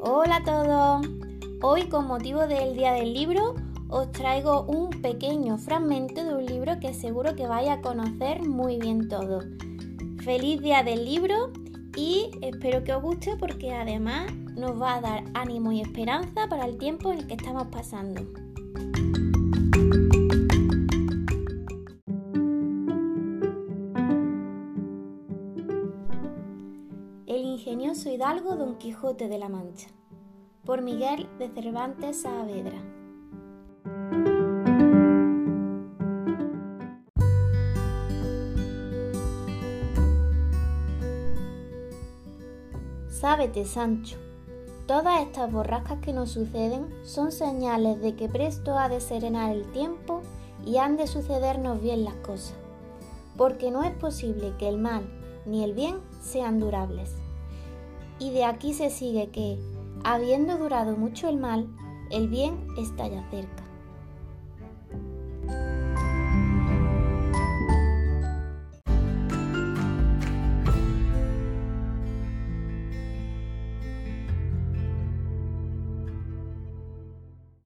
Hola a todos. Hoy con motivo del Día del Libro os traigo un pequeño fragmento de un libro que seguro que vais a conocer muy bien todos. Feliz Día del Libro y espero que os guste porque además nos va a dar ánimo y esperanza para el tiempo en el que estamos pasando. El ingenioso hidalgo Don Quijote de la Mancha por Miguel de Cervantes Saavedra. Sábete, Sancho, todas estas borrascas que nos suceden son señales de que presto ha de serenar el tiempo y han de sucedernos bien las cosas, porque no es posible que el mal ni el bien sean durables. Y de aquí se sigue que, habiendo durado mucho el mal, el bien está ya cerca.